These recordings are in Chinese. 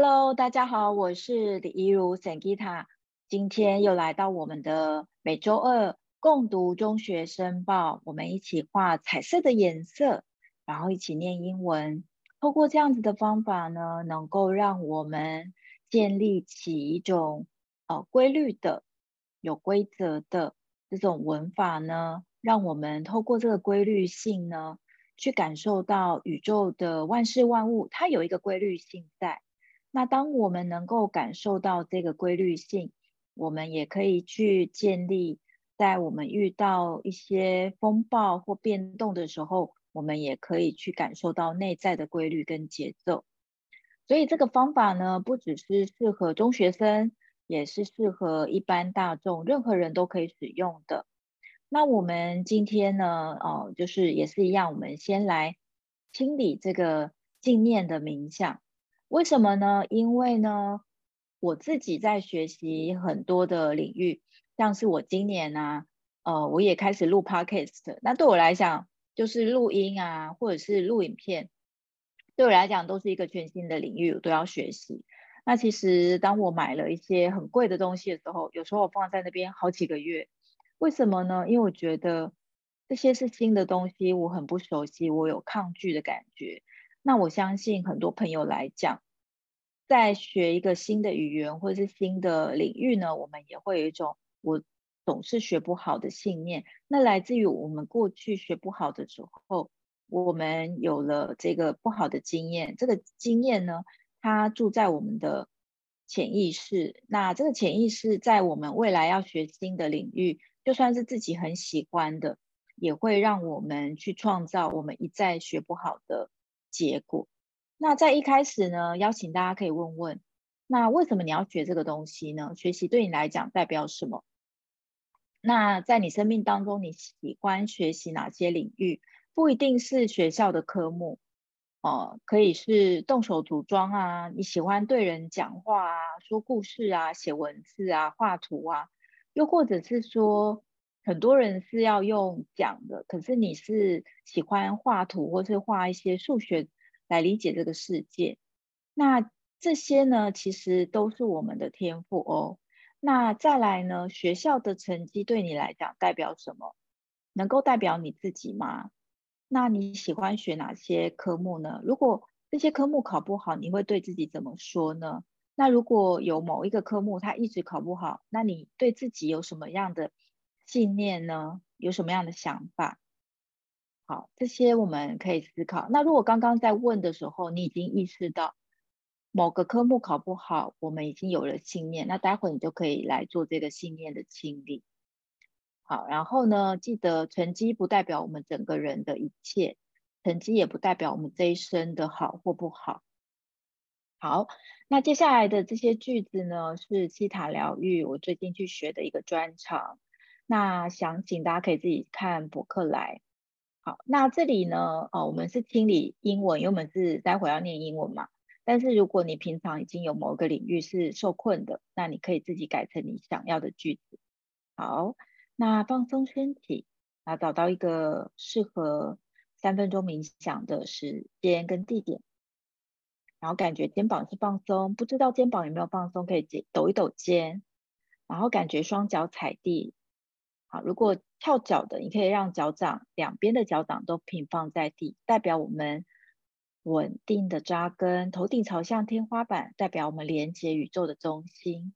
Hello，大家好，我是李怡如 Sangita，今天又来到我们的每周二共读中学申报，我们一起画彩色的颜色，然后一起念英文。透过这样子的方法呢，能够让我们建立起一种呃规律的、有规则的这种文法呢，让我们透过这个规律性呢，去感受到宇宙的万事万物，它有一个规律性在。那当我们能够感受到这个规律性，我们也可以去建立，在我们遇到一些风暴或变动的时候，我们也可以去感受到内在的规律跟节奏。所以这个方法呢，不只是适合中学生，也是适合一般大众，任何人都可以使用的。那我们今天呢，哦，就是也是一样，我们先来清理这个静念的冥想。为什么呢？因为呢，我自己在学习很多的领域，像是我今年啊，呃，我也开始录 podcast。那对我来讲，就是录音啊，或者是录影片，对我来讲都是一个全新的领域，我都要学习。那其实当我买了一些很贵的东西的时候，有时候我放在那边好几个月。为什么呢？因为我觉得这些是新的东西，我很不熟悉，我有抗拒的感觉。那我相信很多朋友来讲，在学一个新的语言或者是新的领域呢，我们也会有一种我总是学不好的信念。那来自于我们过去学不好的时候，我们有了这个不好的经验。这个经验呢，它住在我们的潜意识。那这个潜意识在我们未来要学新的领域，就算是自己很喜欢的，也会让我们去创造我们一再学不好的。结果，那在一开始呢，邀请大家可以问问，那为什么你要学这个东西呢？学习对你来讲代表什么？那在你生命当中，你喜欢学习哪些领域？不一定是学校的科目，哦、可以是动手组装啊，你喜欢对人讲话啊，说故事啊，写文字啊，画图啊，又或者是说。很多人是要用讲的，可是你是喜欢画图或是画一些数学来理解这个世界。那这些呢，其实都是我们的天赋哦。那再来呢，学校的成绩对你来讲代表什么？能够代表你自己吗？那你喜欢学哪些科目呢？如果这些科目考不好，你会对自己怎么说呢？那如果有某一个科目它一直考不好，那你对自己有什么样的？信念呢，有什么样的想法？好，这些我们可以思考。那如果刚刚在问的时候，你已经意识到某个科目考不好，我们已经有了信念，那待会你就可以来做这个信念的清理。好，然后呢，记得成绩不代表我们整个人的一切，成绩也不代表我们这一生的好或不好。好，那接下来的这些句子呢，是希塔疗愈我最近去学的一个专长。那详情大家可以自己看博客来。好，那这里呢，哦，我们是清理英文，因为我们是待会要念英文嘛。但是如果你平常已经有某个领域是受困的，那你可以自己改成你想要的句子。好，那放松身体，那找到一个适合三分钟冥想的时间跟地点，然后感觉肩膀是放松，不知道肩膀有没有放松，可以抖一抖肩，然后感觉双脚踩地。好，如果翘脚的，你可以让脚掌两边的脚掌都平放在地，代表我们稳定的扎根，头顶朝向天花板，代表我们连接宇宙的中心。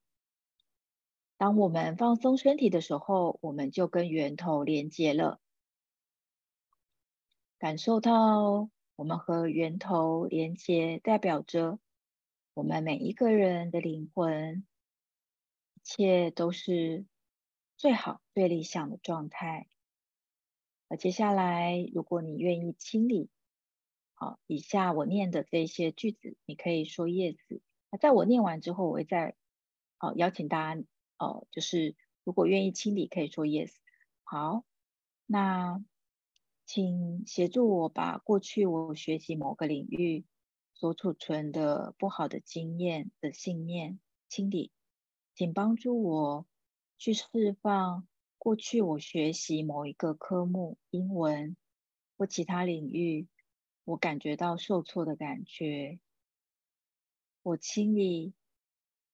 当我们放松身体的时候，我们就跟源头连接了，感受到我们和源头连接，代表着我们每一个人的灵魂，一切都是。最好、最理想的状态。那接下来，如果你愿意清理，好，以下我念的这些句子，你可以说 yes。那在我念完之后，我会再，哦，邀请大家，哦，就是如果愿意清理，可以说 yes。好，那请协助我把过去我学习某个领域所储存的不好的经验的信念清理，请帮助我。去释放过去我学习某一个科目，英文或其他领域，我感觉到受挫的感觉。我清理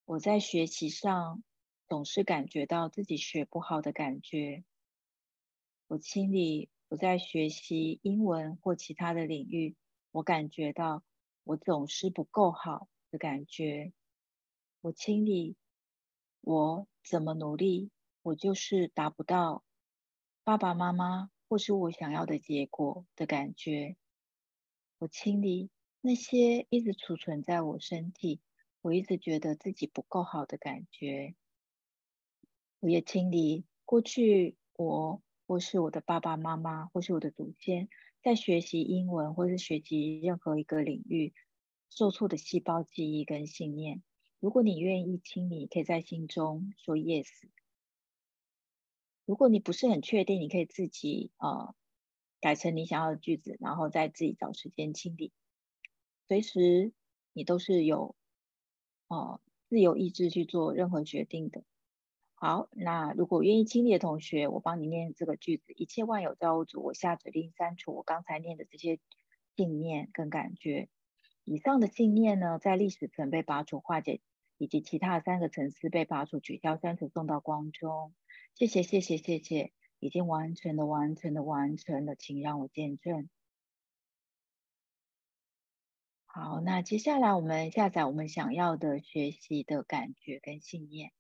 我在学习上总是感觉到自己学不好的感觉。我清理我在学习英文或其他的领域，我感觉到我总是不够好的感觉。我清理我怎么努力，我就是达不到爸爸妈妈或是我想要的结果的感觉。我清理那些一直储存在我身体，我一直觉得自己不够好的感觉。我也清理过去我或是我的爸爸妈妈或是我的祖先在学习英文或是学习任何一个领域受挫的细胞记忆跟信念。如果你愿意清理，可以在心中说 yes。如果你不是很确定，你可以自己呃。改成你想要的句子，然后再自己找时间清理。随时你都是有哦自由意志去做任何决定的。好，那如果愿意清理的同学，我帮你念这个句子：一切万有造物主，我下指令删除我刚才念的这些信念跟感觉。以上的信念呢，在历史层被拔除化解，以及其他三个层次被拔除、取消、删除、送到光中。谢谢，谢谢，谢谢。已经完成的，完成的，完成了，请让我见证。好，那接下来我们下载我们想要的学习的感觉跟信念。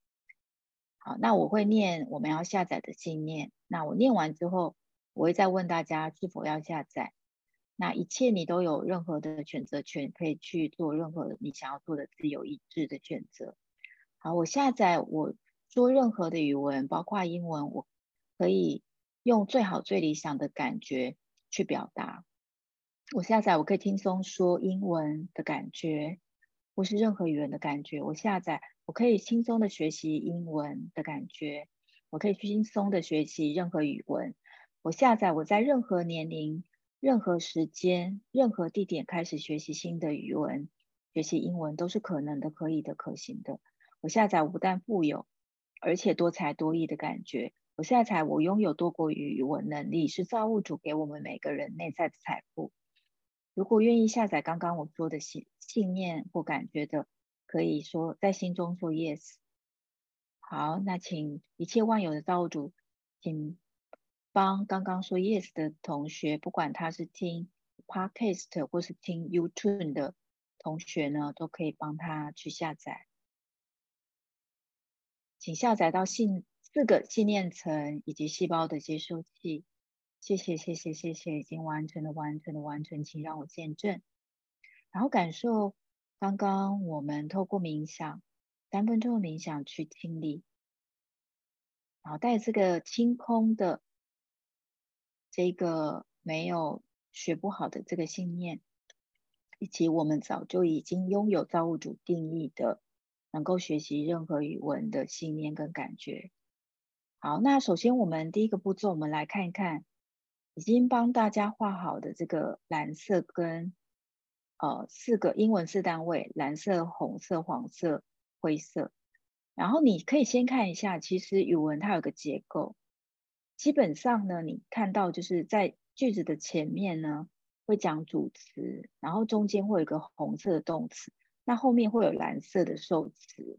好，那我会念我们要下载的信念。那我念完之后，我会再问大家是否要下载。那一切你都有任何的选择权，可以去做任何你想要做的自由意志的选择。好，我下载我说任何的语文，包括英文，我。可以用最好最理想的感觉去表达。我下载，我可以轻松说英文的感觉，或是任何语言的感觉。我下载，我可以轻松的学习英文的感觉，我可以轻松的学习任何语文。我下载，我在任何年龄、任何时间、任何地点开始学习新的语文，学习英文都是可能的、可以的、可行的。我下载，不但富有，而且多才多艺的感觉。我下载，我拥有多国语文能力，是造物主给我们每个人内在的财富。如果愿意下载刚刚我说的信信念或感觉的，可以说在心中说 yes。好，那请一切万有的造物主，请帮刚刚说 yes 的同学，不管他是听 podcast 或是听 YouTube 的同学呢，都可以帮他去下载。请下载到信。四个信念层以及细胞的接收器，谢谢谢谢谢谢，已经完成了完成了完成，请让我见证，然后感受刚刚我们透过冥想三分钟的冥想去清理，然后带这个清空的这个没有学不好的这个信念，以及我们早就已经拥有造物主定义的能够学习任何语文的信念跟感觉。好，那首先我们第一个步骤，我们来看一看已经帮大家画好的这个蓝色跟呃四个英文四单位：蓝色、红色、黄色、灰色。然后你可以先看一下，其实语文它有个结构，基本上呢，你看到就是在句子的前面呢会讲主词，然后中间会有一个红色的动词，那后面会有蓝色的受词。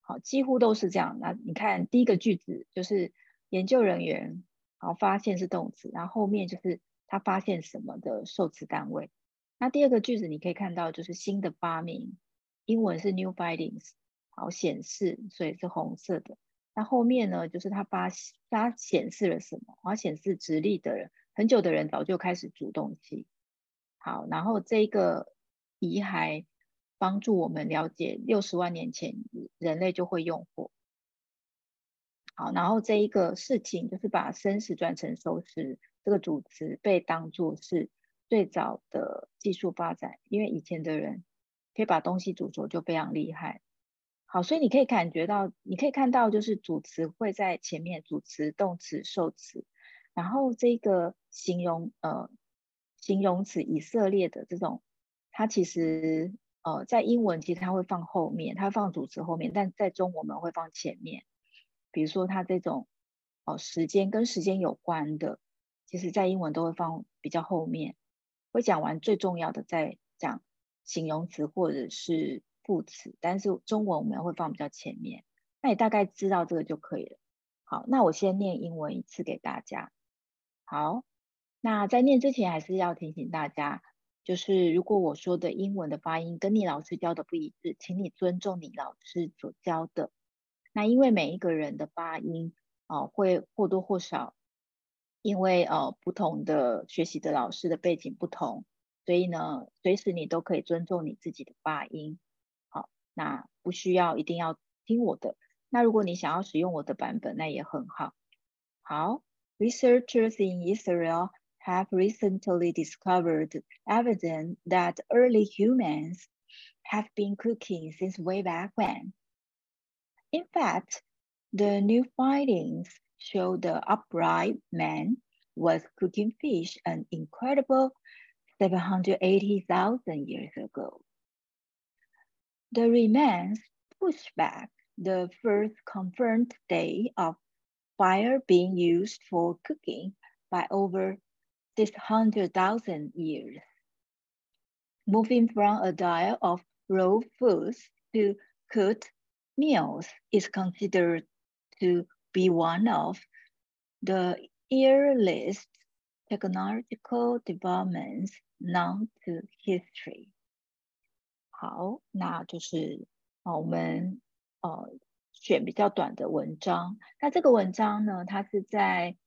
好，几乎都是这样。那你看第一个句子就是研究人员，然后发现是动词，然后后面就是他发现什么的受词单位。那第二个句子你可以看到就是新的发明，英文是 new findings，好，显示，所以是红色的。那后面呢，就是他发他显示了什么？他显示直立的人，很久的人早就开始煮东西。好，然后这个遗骸。帮助我们了解六十万年前人类就会用火。好，然后这一个事情就是把生食转成熟食，这个组织被当作是最早的技术发展，因为以前的人可以把东西煮熟就非常厉害。好，所以你可以感觉到，你可以看到就是主词会在前面，主词、动词、受词，然后这个形容呃形容词以色列的这种，它其实。呃，在英文其实它会放后面，它会放主词后面，但在中文我们会放前面。比如说它这种哦、时间跟时间有关的，其实在英文都会放比较后面，会讲完最重要的再讲形容词或者是副词，但是中文我们会放比较前面。那你大概知道这个就可以了。好，那我先念英文一次给大家。好，那在念之前还是要提醒大家，就是如果我说的英文的发音跟你老师教的不一致，请你尊重你老师所教的。那因为每一个人的发音啊、会或多或少，因为呃不同的学习的老师的背景不同，所以呢，随时你都可以尊重你自己的发音。好，那不需要一定要听我的。那如果你想要使用我的版本，那也很好。好。Researchers in Israel have recently discovered evidence that early humans have been cooking since way back when. In fact, the new findings show the upright man was cooking fish an incredible 780,000 years ago. The remains push back the first confirmed day of fire being used for cooking by over 600,000 years. Moving from a diet of raw foods to cooked meals is considered to be one of the earliest technological developments known to history. 好，那就是我们呃。选比较短的文章，那这个文章呢，它是在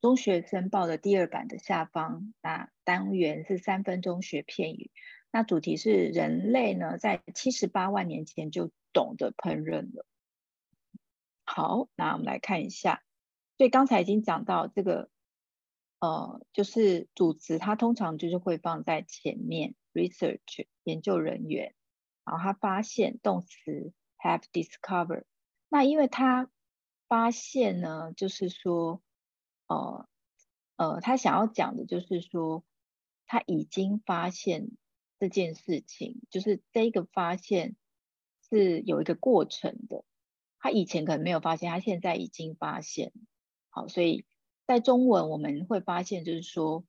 中学生报的第二版的下方，那单元是三分钟学片语，那主题是人类呢在七十八万年前就懂得烹饪了。好，那我们来看一下，所以刚才已经讲到这个，呃，就是主词，它通常就是会放在前面，research 研究人员，然后他发现动词 have discovered。那因为他发现呢，就是说，呃呃，他想要讲的就是说，他已经发现这件事情，就是这个发现是有一个过程的。他以前可能没有发现，他现在已经发现。好，所以在中文我们会发现，就是说，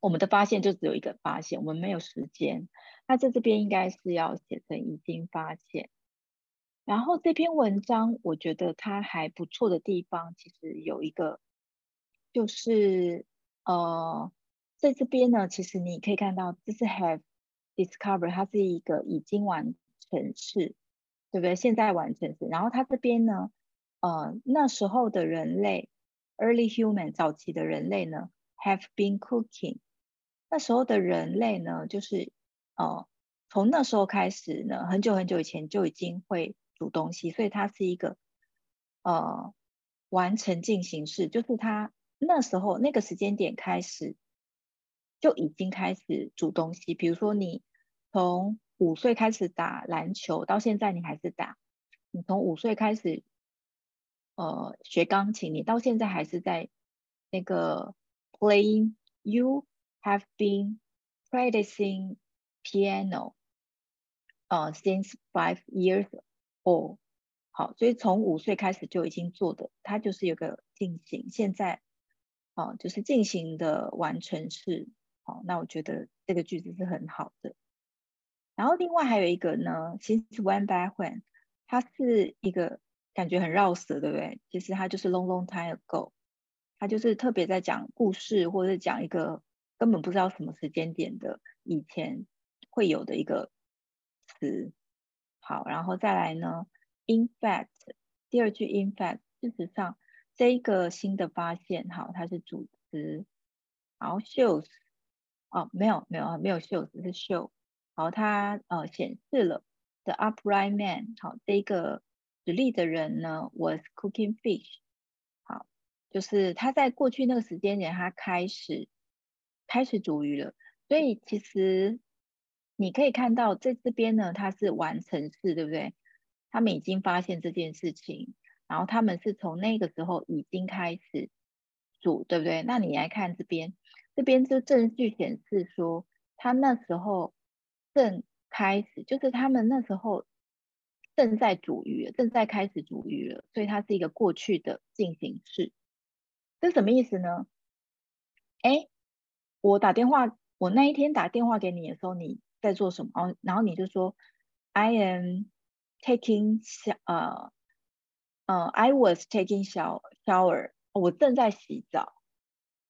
我们的发现就只有一个发现，我们没有时间。那在这边应该是要写成已经发现。然后这篇文章，我觉得它还不错的地方，其实有一个，就是呃，在这边呢，其实你可以看到，这是 have discovered，它是一个已经完成式，对不对？现在完成式。然后它这边呢，呃，那时候的人类，early human，早期的人类呢，have been cooking，那时候的人类呢，就是呃，从那时候开始呢，很久很久以前就已经会。煮东西，所以它是一个呃完成进行式，就是它那时候那个时间点开始就已经开始煮东西。比如说你从五岁开始打篮球，到现在你还是打；你从五岁开始呃学钢琴，你到现在还是在那个 playing。You have been practicing piano 呃 since five years。old.，好，所以从五岁开始就已经做的，它就是有个进行，现在，哦，就是进行的完成式，好，那我觉得这个句子是很好的。然后另外还有一个呢，since when back when，它是一个感觉很绕舌，对不对？其实它就是 long long time ago，它就是特别在讲故事或者讲一个根本不知道什么时间点的以前会有的一个词。好，然后再来呢？In fact，第二句 In fact，事实上，这一个新的发现，好，它是主词。然后 shows，哦，没有没有啊没有 shows，是 show。好，它呃显示了 the upright man，好，这一个直立的人呢 was cooking fish。好，就是他在过去那个时间点，他开始开始煮鱼了。所以其实。你可以看到在这边呢，它是完成式，对不对？他们已经发现这件事情，然后他们是从那个时候已经开始煮，对不对？那你来看这边，这边就证据显示说，他那时候正开始，就是他们那时候正在煮鱼，正在开始煮鱼了，所以它是一个过去的进行式。这什么意思呢？哎，我打电话，我那一天打电话给你的时候，你。在做什么？然后你就说 I am taking 呃呃 I was taking shower，我正在洗澡。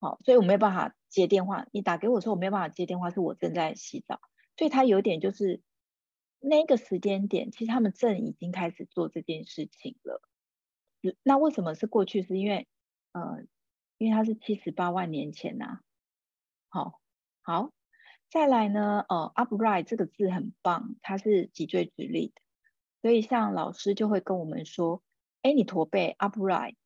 好，所以我没有办法接电话。你打给我的时候，我没有办法接电话，是我正在洗澡。所以他有点就是那个时间点，其实他们正已经开始做这件事情了。那为什么是过去？是因为呃，因为他是七十八万年前呐、好，好，再来呢，呃，upright 这个字很棒，它是脊椎直立的。所以像老师就会跟我们说，哎，你驼背 upright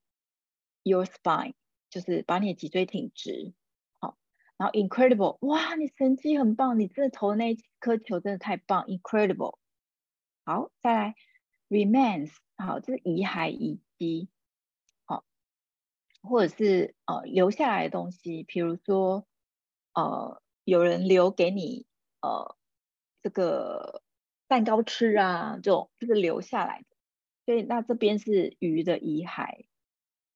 your spine。就是把你的脊椎挺直，好，然后 incredible，哇，你成绩很棒，你真的投的那一颗球真的太棒，incredible，好，再来 remains，好，这是遗骸遗迹，好，或者是呃留下来的东西，比如说呃有人留给你呃这个蛋糕吃啊，这种就是留下来的，所以那这边是鱼的遗骸。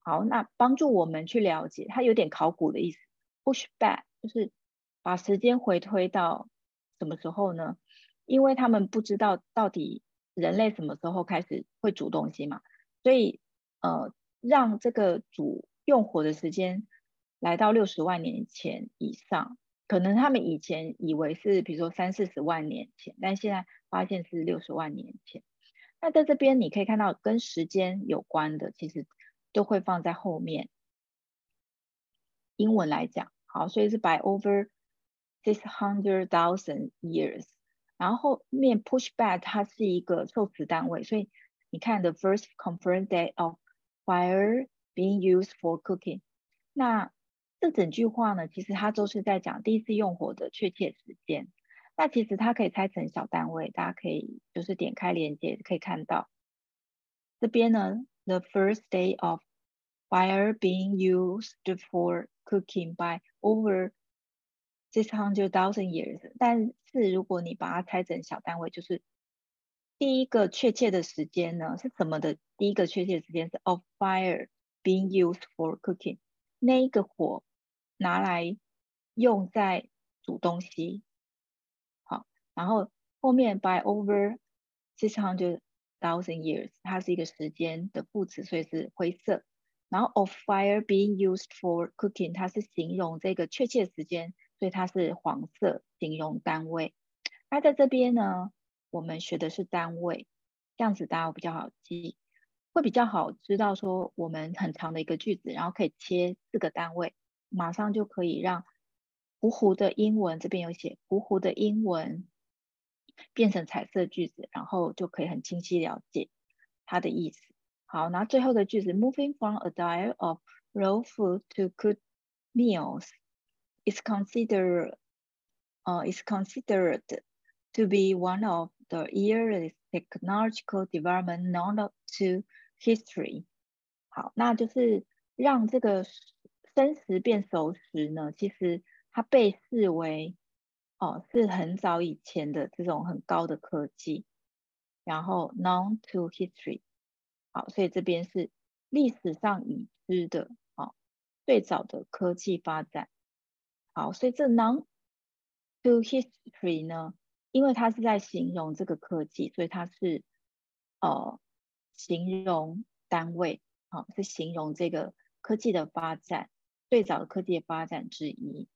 好，那帮助我们去了解，它有点考古的意思。Push back 就是把时间回推到什么时候呢？因为他们不知道到底人类什么时候开始会煮东西嘛，所以呃，让这个煮用火的时间来到六十万年前以上，可能他们以前以为是比如说三四十万年前，但现在发现是六十万年前。那在这边你可以看到跟时间有关的，其实。都会放在后面。英文来讲，好，所以是 by over six hundred thousand years。然后后面 push back 它是一个受词单位，所以你看 the first confirmed day of fire being used for cooking。那这整句话呢，其实它都是在讲第一次用火的确切时间。那其实它可以拆成小单位，大家可以就是点开链接可以看到这边呢。The first day of fire being used for cooking by over six hundred thousand years。但是如果你把它拆成小单位，就是第一个确切的时间呢，是什么的？第一个确切时间是 of fire being used for cooking，那一个火拿来用在煮东西。好，然后后面 by over six hundred。Thousand years，它是一个时间的副词，所以是灰色。然后 of fire being used for cooking，它是形容这个确切时间，所以它是黄色，形容单位。那在这边呢，我们学的是单位，这样子大家比较好记，会比较好知道说我们很长的一个句子，然后可以切四个单位，马上就可以让糊糊的英文这边有写糊糊的英文。变成彩色句子，然后就可以很清晰了解它的意思。好，那最后的句子，Moving from a diet of raw food to cooked meals is considered, uh, is considered to be one of the earliest technological development known to history。好，那就是让这个生食变熟食呢，其实它被视为。哦，是很早以前的这种很高的科技，然后 known to history，好，所以这边是历史上已知的，哦，最早的科技发展，好，所以这 known to history 呢，因为它是在形容这个科技，所以它是呃形容单位，好，是形容这个科技的发展，最早的科技发展之一。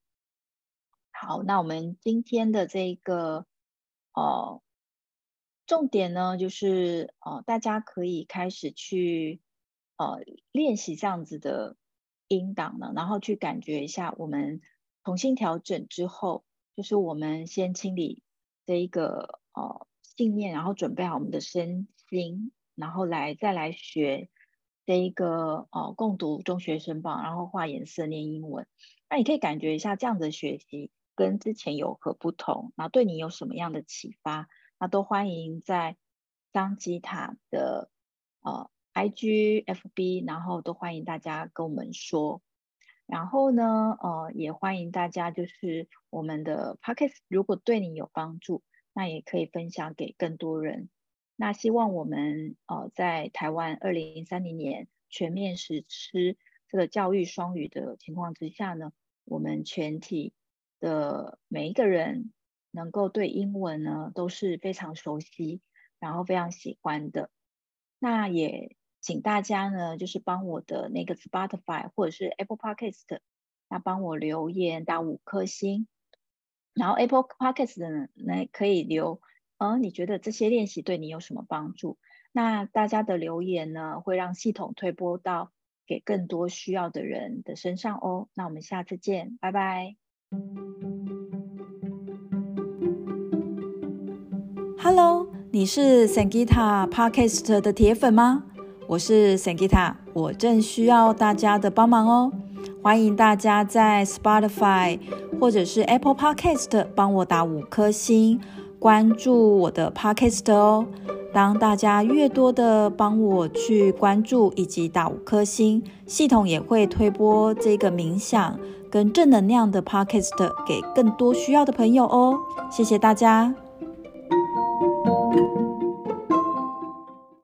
好，那我们今天的这个呃重点呢，就是呃大家可以开始去呃练习这样子的音档呢，然后去感觉一下，我们重新调整之后，就是我们先清理这一个呃信念，然后准备好我们的身心，然后来再来学这一个呃共读中学生报，然后画颜色念英文。那你可以感觉一下这样的学习。跟之前有何不同？然后对你有什么样的启发？那都欢迎在张吉塔的呃 IG FB，然后都欢迎大家跟我们说。然后呢，呃，也欢迎大家就是我们的 Podcast，如果对你有帮助，那也可以分享给更多人。那希望我们呃在台湾二零三零年全面实施这个教育双语的情况之下呢，我们全体。的每一个人能够对英文呢都是非常熟悉，然后非常喜欢的。那也请大家呢，就是帮我的那个 Spotify 或者是 Apple Podcast，那帮我留言打五颗星。然后 Apple Podcast 呢，那可以留，呃，你觉得这些练习对你有什么帮助？那大家的留言呢，会让系统推播到给更多需要的人的身上哦。那我们下次见，拜拜。Hello，你是 Sangita Podcast 的铁粉吗？我是 Sangita，我正需要大家的帮忙哦。欢迎大家在 Spotify 或者是 Apple Podcast 帮我打五颗星，关注我的 Podcast 哦。当大家越多的帮我去关注以及打五颗星，系统也会推播这个冥想跟正能量的 Podcast 给更多需要的朋友哦。谢谢大家。